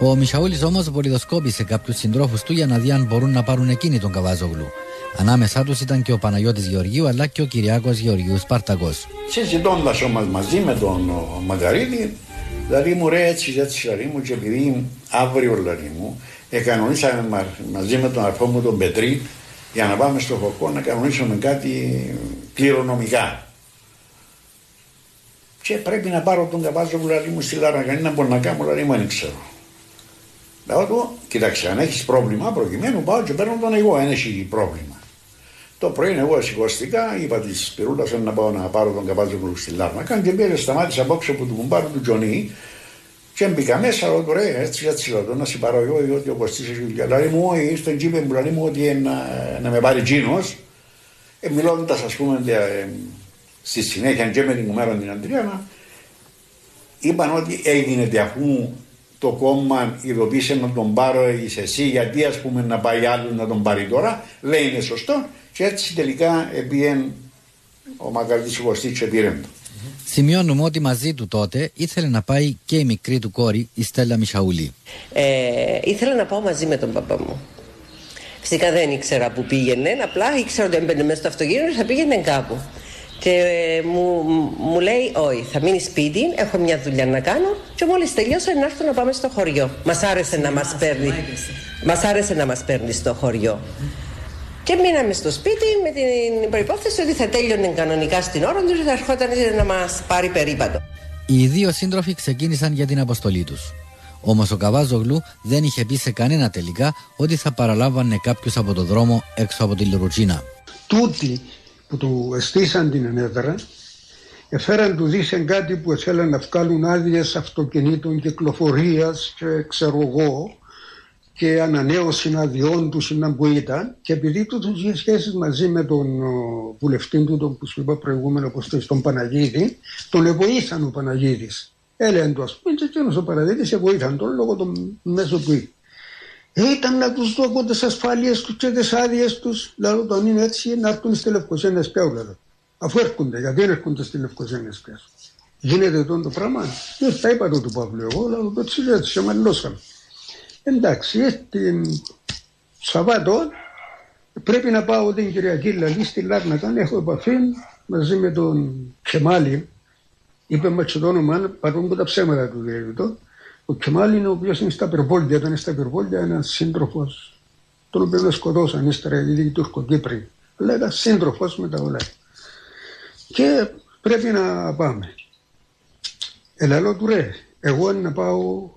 Ο Μιχαούλη όμω βολιδοσκόπησε κάποιους συντρόφους του για να δει αν μπορούν να πάρουν εκείνη τον Καβάζογλου. Ανάμεσά τους ήταν και ο Παναγιώτης Γεωργίου αλλά και ο Κυριάκος Γεωργίου Σπαρτακό. Συζητώντας όμως μαζί με τον Μαγκαρίδη, δηλαδή μου ρε έτσι, έτσι, δηλαδή μου, και επειδή αύριο δηλαδή μου, εκανονίσαμε μαζί με τον αρφό μου τον Πετρί για να πάμε στο Φωκό να κανονίσουμε κάτι κληρονομικά. Και πρέπει να πάρω τον Καβάζογλου δηλαδή μου στη Λάρα, κανένα μπορεί να κάνω, δηλαδή μου δεν ξέρω. Λέω του, κοίταξε, αν έχεις πρόβλημα προκειμένου πάω και παίρνω τον εγώ, αν έχει πρόβλημα. Το πρωί εγώ σηκώστηκα, είπα της Σπυρούλας να πάω να πάρω τον καπάζο στη Λάρνακα και πήρε σταμάτησα απόψε που του κουμπάρου του Τζονί και μπήκα μέσα, λέω του ρε, έτσι έτσι λέω να σε πάρω εγώ, διότι ο Κωστής έχει δουλειά. Δηλαδή μου, όχι, στον τζίπε μου, λέει μου ότι να, να με πάρει τζίνος. Ε, μιλώντας ας πούμε ε, στη συνέχεια και με την κουμέρα την Αντριάνα, είπαν ότι έγινε αφού το κόμμα ειδοποίησε να τον πάρω εσύ γιατί ας πούμε να πάει άλλος να τον πάρει τώρα λέει είναι σωστό και έτσι τελικά επίεν ο Μακαρτής Κωστής και πήρε το. Σημειώνουμε ότι μαζί του τότε ήθελε να πάει και η μικρή του κόρη, η Στέλλα Μιχαουλή. Ε, ήθελα να πάω μαζί με τον παπά μου. Φυσικά δεν ήξερα που πήγαινε, απλά ήξερα ότι έμπαινε μέσα στο αυτοκίνητο θα πήγαινε κάπου. Και ε, μου, μου λέει, Όχι, θα μείνεις σπίτι, έχω μια δουλειά να κάνω. Και μόλις τελειώσα να έρθω να πάμε στο χωριό. Μας άρεσε να μας παίρνει. Μας άρεσε να μας παίρνει στο χωριό. Και μείναμε στο σπίτι με την προπόθεση ότι θα τέλειωνε κανονικά στην ώρα τους και θα ερχόταν να μας πάρει περίπατο. Οι δύο σύντροφοι ξεκίνησαν για την αποστολή τους. Όμως ο Καβάζογλου δεν είχε πει σε κανένα τελικά ότι θα παραλάβανε κάποιου από το δρόμο έξω από τη Λουρουτσίνα. Τούτη που του εστίσαν την ενέδρα εφέραν του δίσεν κάτι που ήθελαν να βγάλουν άδειες αυτοκινήτων κυκλοφορίας και ξέρω εγώ και ανανέωσης αδειών τους να που ήταν. Και επειδή τους είχε σχέσεις μαζί με τον βουλευτή του τον που σου είπα προηγούμενο πως τον Παναγίδη τον βοήθαν ο Παναγίδης. Έλεγαν του ας πούμε και εκείνος ο Παναγίδης βοήθαν τον λόγω των μέσων που είχε ήταν να τους δω τις ασφάλειε τους και τις άδειες τους. Λέω τον είναι έτσι να έρθουν στη Λευκοσία να σπέουν. Αφού έρχονται, γιατί δεν έρχονται στη Λευκοσία να σπέουν. Γίνεται αυτό το πράγμα. Δεν τα είπα το του Παύλου. Εγώ λέω το έτσι έτσι, σε μαλλώσαμε. Εντάξει, την Σαββάτο πρέπει να πάω την Κυριακή Λαλή στη Λάρνακα. Έχω επαφή μαζί με τον Κεμάλη. Είπε με το όνομα, παρόν τα ψέματα του δηλαδή. Ο Κεμάλ είναι ο οποίος είναι στα Περβόλια. Όταν είναι στα Περβόλια, ένας σύντροφος, τον οποίο σκοτώσαν ύστερα οι Τουρκοκύπροι. Λέγα σύντροφος με τα όλα. Και πρέπει να πάμε. Ελαλό του ρε, εγώ να πάω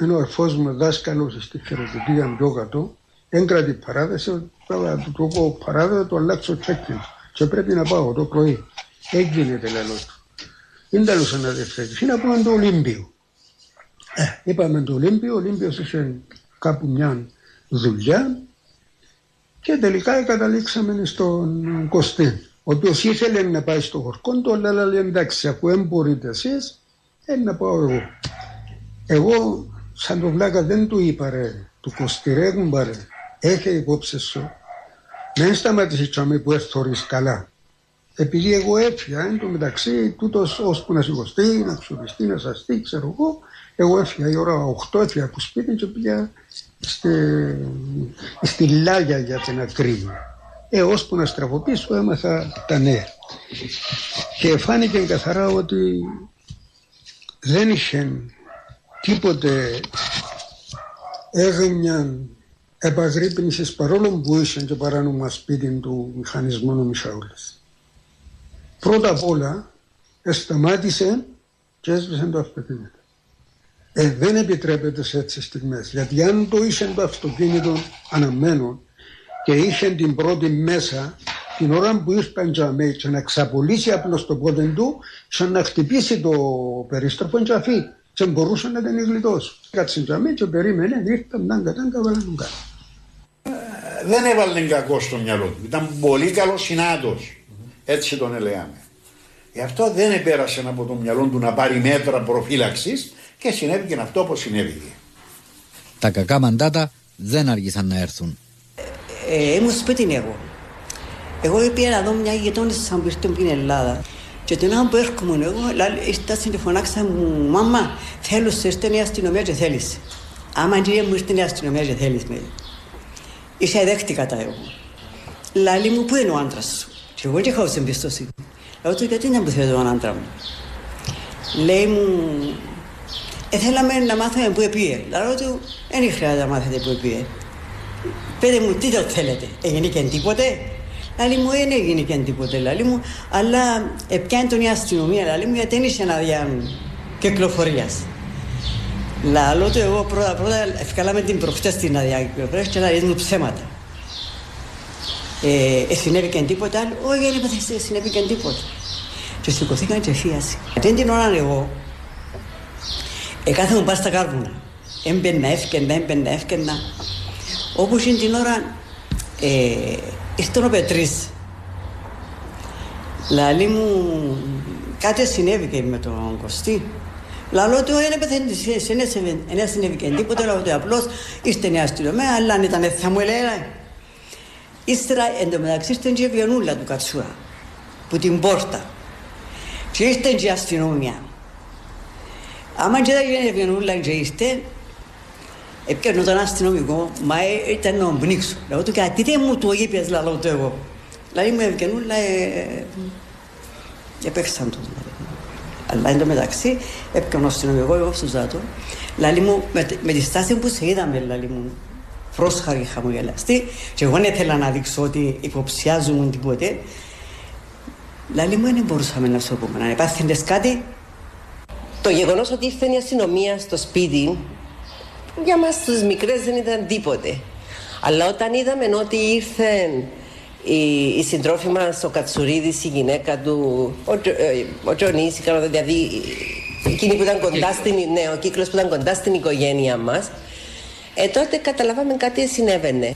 ενώ ο ερφός μου δάσκαλος στη χειροκροτία πιο κάτω, έγκρατη παράδεση, θα του το πω παράδειγμα, το αλλάξω τσέκιν και πρέπει να πάω το πρωί. Έγινε τελαλό του. Δεν τέλος να διευθέτηση, είναι από το Ολύμπιο. Ε, είπαμε το Ολύμπιο, ο Ολύμπιος είχε κάπου μια δουλειά και τελικά καταλήξαμε στον Κωστή, ο οποίος ήθελε να πάει στο χορκόντο, αλλά λέει εντάξει, αφού δεν μπορείτε εσείς, ε, να πάω εγώ. Εγώ, σαν το βλάκα, δεν του είπα ρε, του Κωστή ρε, κουμπάρε, έχει υπόψη σου. Δεν σταματήσει τσάμε που έρθει καλά. Επειδή εγώ έφυγα, εν τω μεταξύ, τούτος ώσπου να σηκωστεί, να ξοπιστεί, να σαστεί, ξέρω εγώ, εγώ έφυγα η ώρα 8, έφυγα από σπίτι και πήγα στη, στη Λάγια για την ακρίβεια. Ε, ώσπου να στραβοποιήσω έμαθα τα νέα. Και φάνηκε καθαρά ότι δεν είχε τίποτε έγνοια επαγρύπνησης παρόλο που είχε και παράνομα σπίτι του μηχανισμού ο Μιχαούλης. Πρώτα απ' όλα σταμάτησε και έσβησε το αυτοκίνητο. Ε, δεν επιτρέπεται σε έτσι στιγμές. Γιατί αν το είχε το αυτοκίνητο αναμένο και είχε την πρώτη μέσα, την ώρα που ήρθαν τζαμέ και να ξαπολύσει απλώς το πόδι του, σαν να χτυπήσει το περίστροφο και αφή. Και μπορούσε να την γλιτώσει. Κάτσε τζαμέ και περίμενε, ήρθαν, τάγκα, τάγκα, βάλαν κάτι. δεν έβαλε κακό στο μυαλό του. Ήταν πολύ καλός συνάντο. Έτσι τον ελέγαμε. Γι' αυτό δεν επέρασε από το μυαλό του να πάρει μέτρα προφύλαξης και συνέβη και αυτό όπως συνέβη. Τα κακά μαντάτα δεν άργησαν να έρθουν. Ε, ήμουν σπίτι εγώ. Εγώ πήγα να δω μια γειτόνισσα σαν που ήρθε στην Ελλάδα. Και την ώρα που έρχομαι εγώ, ήρθα στην φωνάξα μου, «Μαμά, θέλω σε ήρθε η αστυνομία και θέλεις». «Άμα κυρία μου ήρθε η αστυνομία και θέλεις με». Είσαι δέχτηκα τα εγώ. Λάλη μου, πού είναι ο άντρας σου; Και εγώ και είχα εμπιστοσύνη. Λέω του, γιατί να μου θέλει τον άντρα μου; Λέει μου, ε, θέλαμε να μάθουμε πού επίε. Λέω του, δεν χρειάζεται να μάθετε πού επίε. Πείτε μου, τι το θέλετε, έγινε και τίποτε; Λάλη μου, δεν έγινε και τίποτε, λάλη μου, αλλά επιάνει τον η αστυνομία, λάλη μου, γιατί δεν είσαι ένα κυκλοφορίας. Λάλο του, εγώ πρώτα πρώτα ευκάλαμε την προχτές στην άδεια κυκλοφορίας και να μου ψέματα. Ε, ε, συνέβη και τίποτα άλλο, όχι δεν είπατε, συνέβη και τίποτα. Και σηκωθήκαν και φίαση. Δεν την ώρα εγώ, ε, μου πας στα κάρβουνα. Έμπαινα, έφκαινα, έμπαινα, έφκαινα. Όπως είναι την ώρα, ε, ήρθε ο Πετρής. Λαλή μου, κάτι συνέβη και με τον Κωστή. Λαλό του είναι πεθαίνει, δεν συνέβη και τίποτα, λαλό του απλώς ήρθε η αστυνομία, αλλά αν ήταν θα μου έλεγε. Ύστερα εντωμεταξύ ήρθε και η βιονούλα του Κατσούα, που την πόρτα. Και ήρθε και η αστυνομία. Άμα και δεν γίνει βιονούλα και ήρθε, έπιανε τον αστυνομικό, μα ήταν να πνίξω. Λέω του, γιατί δεν μου το είπες, λαλό του εγώ. Δηλαδή μου ευκαινούλα, ε, έπαιξαν το. Αλλά εν τω μεταξύ, έπιανε ο αστυνομικό, εγώ στο Ζάτο, λαλή μου, με, με τη στάση που σε είδαμε, λαλή μου, πρόσχαρη χαμογελαστή και εγώ δεν ήθελα να δείξω ότι υποψιάζομαι τίποτε. Λαλή μου δεν μπορούσαμε να σου πούμε, να υπάθυνες κάτι. Το γεγονός ότι ήρθε η αστυνομία στο σπίτι για μας τους μικρές δεν ήταν τίποτε. Αλλά όταν είδαμε ότι ήρθε η, η συντρόφη μας, ο Κατσουρίδης, η γυναίκα του, ο, ε, ο Τζονής, δηλαδή εκείνη που ήταν κοντά στην, ναι, ο κύκλος που ήταν κοντά στην οικογένεια μας, ε, τότε καταλάβαμε κάτι συνέβαινε.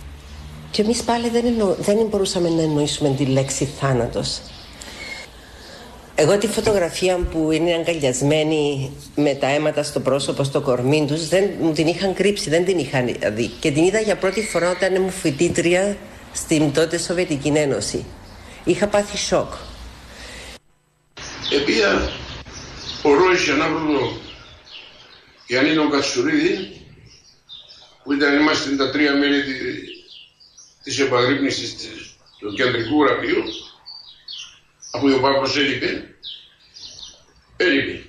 Και εμείς πάλι δεν, εννο... δεν μπορούσαμε να εννοήσουμε τη λέξη θάνατος. Εγώ τη φωτογραφία που είναι αγκαλιασμένη με τα αίματα στο πρόσωπο, στο κορμί τους, δεν μου την είχαν κρύψει, δεν την είχαν δει. Και την είδα για πρώτη φορά όταν ήμουν φοιτήτρια στην τότε Σοβιετική Ένωση. Είχα πάθει σοκ. Επία ο Ρόης Ανάβρουδο Γιάννη Κατσουρίδη που ήταν, είμαστε τα τρία μέλη της επαγρύπνησης του κεντρικού γραφείου, αφού ο Πάπος έλειπε, έλειπε.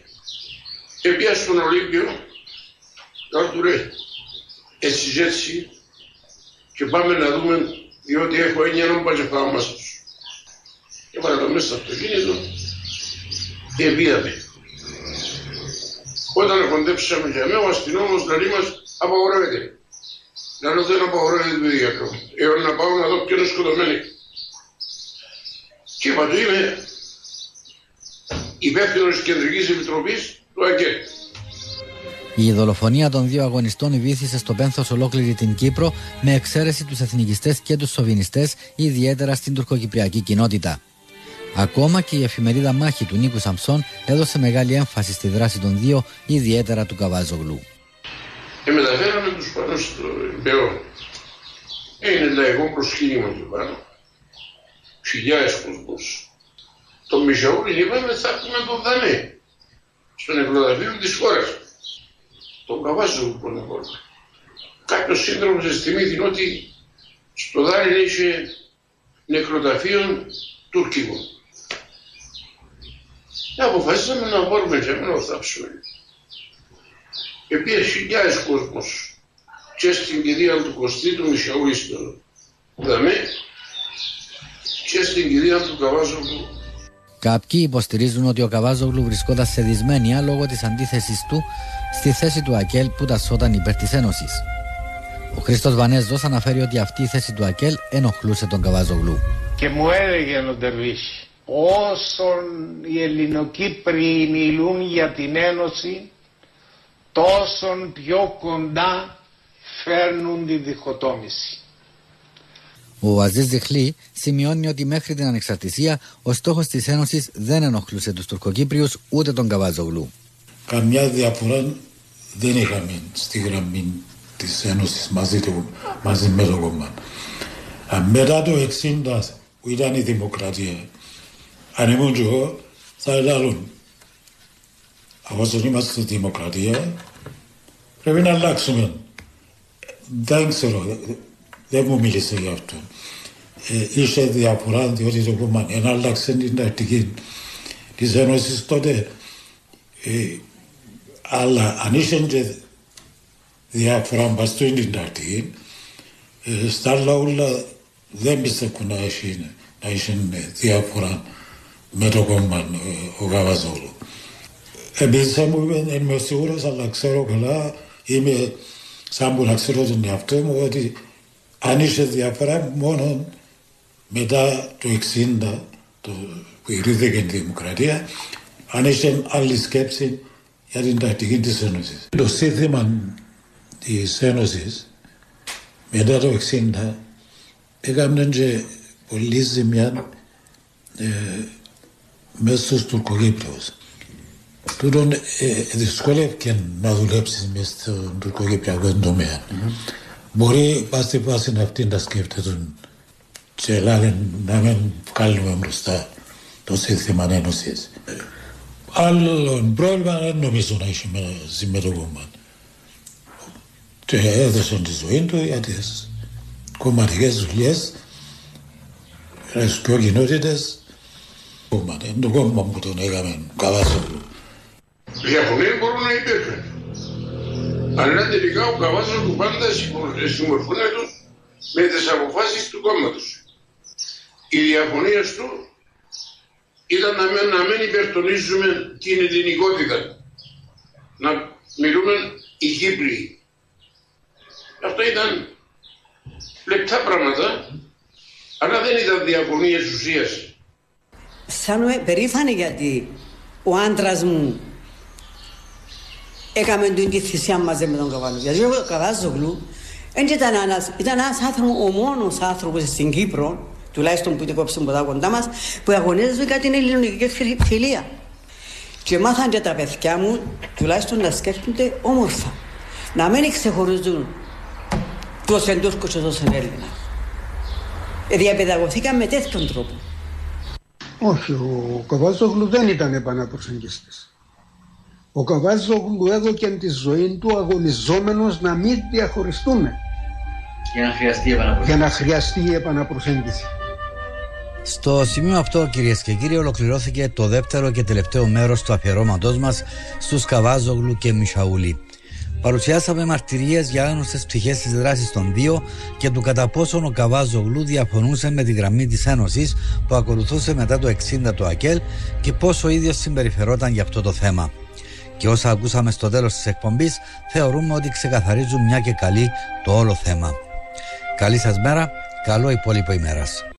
Επία στον Ολύμπιο, τώρα του λέει, έτσι έτσι, και πάμε να δούμε, διότι έχω έννοια να πάει και πάω μας τους. Και βάλα το μέσα στο αυτοκίνητο, και επίαμε. Όταν κοντέψαμε για μένα, ο αστυνόμος να μας απαγορεύεται. Να ρωτήσω δεν απαγορεύεται την παιδεία του. Έως να πάω να δω ποιος είναι σκοτωμένοι. Και είπα του είμαι υπεύθυνος της Κεντρικής Επιτροπής του ΑΚΕ. Η δολοφονία των δύο αγωνιστών βήθησε στο πένθος ολόκληρη την Κύπρο, με εξαίρεση τους εθνικιστές και τους σοβινιστές, ιδιαίτερα στην τουρκοκυπριακή κοινότητα. Ακόμα και η εφημερίδα Μάχη του Νίκου Σαμψόν έδωσε μεγάλη έμφαση στη δράση των δύο, ιδιαίτερα του Καβάζογλου και μεταφέραμε τους πάνω στο Μπεό. Είναι λαϊκό προσκύνημα εκεί πάνω. Χιλιάδες κόσμος. Το Μιχαούλη είπαμε θα έχουμε τον Δανέ στο νεκροταφείο της χώρας. Τον Καβάζο που είναι χώρα. Κάποιος σύνδρομος αισθημήθη ότι στο Δάνη είχε νεκροταφείο τουρκικό. Και αποφασίσαμε να μπορούμε και να θάψουμε επίε χιλιάδες κόσμος και στην κηδεία του Κωστή του Μισιαούιστο δαμέ και στην κηδεία του Καβάζογλου. Κάποιοι υποστηρίζουν ότι ο Καβάζογλου βρισκόταν σε δυσμένεια λόγω της αντίθεσης του στη θέση του Ακέλ που τασσόταν υπέρ της Ένωσης. Ο Χρήστος Βανέζος αναφέρει ότι αυτή η θέση του Ακέλ ενοχλούσε τον Καβάζογλου. Και μου έλεγε ο Ντερβίς, όσον οι Ελληνοκύπροι μιλούν για την Ένωση, τόσον πιο κοντά φέρνουν τη διχοτόμηση. Ο Αζίζ Ζεχλή σημειώνει ότι μέχρι την ανεξαρτησία ο στόχος της Ένωσης δεν ενοχλούσε τους Τουρκοκύπριους ούτε τον Καβάζογλου. Καμιά διαφορά δεν είχαμε στη γραμμή της Ένωσης μαζί, μαζί με το κόμμα. Μετά το 60 που ήταν η δημοκρατία, αν ήμουν και εγώ, θα έλεγαν αφού είμαστε δημοκρατία, πρέπει να αλλάξουμε. Δεν ξέρω, δεν μου μίλησε γι' αυτό. Ε, είχε διαφορά διότι το κόμμα ενάλλαξε την τακτική της Ένωσης τότε. Ε, αλλά αν είχε και διάφορα μπας την τακτική, ε, στα άλλα όλα δεν πιστεύω να έχει, να έχει διάφορα με το κόμμα ε, ο Καβαζόλου. Επίσης μου είμαι σίγουρος, αλλά ξέρω καλά, είμαι σαν που να ξέρω τον εαυτό μου ότι αν είσαι διαφορά μόνο μετά το 60 το, που ηρήθηκε η δημοκρατία αν είσαι άλλη σκέψη για την τακτική της Ένωσης. Το σύνθημα της Ένωσης μετά το 60 έκαμε και πολύ ζημιά ε, μέσα στους Τουρκοκύπριους. Τούτον ε, δυσκολεύει να δουλέψεις μέσα στον τουρκοκυπριακό τομέα. Mm-hmm. Μπορεί πάση στη βάση αυτή να σκέφτεται και λένε να μην βγάλουμε μπροστά το σύστημα ένωσης. Άλλον πρόβλημα δεν νομίζω να έχει με το κόμμα. Και έδωσε τη ζωή του για τις κομματικές δουλειές, τις πιο κοινότητες. Είναι το κόμμα που τον έκαμε καλά σε όλο. Διαφωνία μπορούν να υπήρχαν. Αλλά τελικά ο Καβάζος του πάντα συμμορφώνεται με τις αποφάσεις του κόμματος. Η διαφωνία του ήταν να μην, να μην υπερτονίζουμε την ελληνικότητα. Να μιλούμε οι Κύπροι. Αυτό ήταν λεπτά πράγματα, αλλά δεν ήταν διαφωνίες ουσίας. Σαν περήφανη γιατί ο άντρας μου έκαμε την τη θυσία μαζί με τον Καβάλο. Γιατί ο Καβάζογλου δεν ήταν ένας, ήταν ένας άνθρωπος, ο μόνος άνθρωπος στην Κύπρο, τουλάχιστον που την κόψε από τα κοντά μας, που αγωνίζεται για την ελληνική φιλία. Και μάθαν και τα παιδιά μου, τουλάχιστον να σκέφτονται όμορφα. Να μην ξεχωρίζουν ποιος είναι Τούρκος και ποιος είναι Έλληνα. Διαπαιδαγωθήκαν με τέτοιον τρόπο. Όχι, ο Καβάζογλου δεν ήταν επαναπροσεγγιστής. Ο Καβάζογλου έδωκε τη ζωή του αγωνιζόμενος να μην διαχωριστούν. Για να χρειαστεί η επαναπροσέγγιση. Για να χρειαστεί η επαναπροσέγγιση. Στο σημείο αυτό, κυρίες και κύριοι, ολοκληρώθηκε το δεύτερο και τελευταίο μέρος του αφιερώματός μας στους Καβάζογλου και Μισαούλη. Παρουσιάσαμε μαρτυρίες για άγνωστες πτυχές της δράσης των δύο και του κατά πόσον ο Καβάζογλου διαφωνούσε με τη γραμμή της Ένωσης που ακολουθούσε μετά το 60 το ΑΚΕΛ και πόσο ο ίδιος συμπεριφερόταν για αυτό το θέμα και όσα ακούσαμε στο τέλος της εκπομπής θεωρούμε ότι ξεκαθαρίζουν μια και καλή το όλο θέμα. Καλή σας μέρα, καλό υπόλοιπο ημέρας.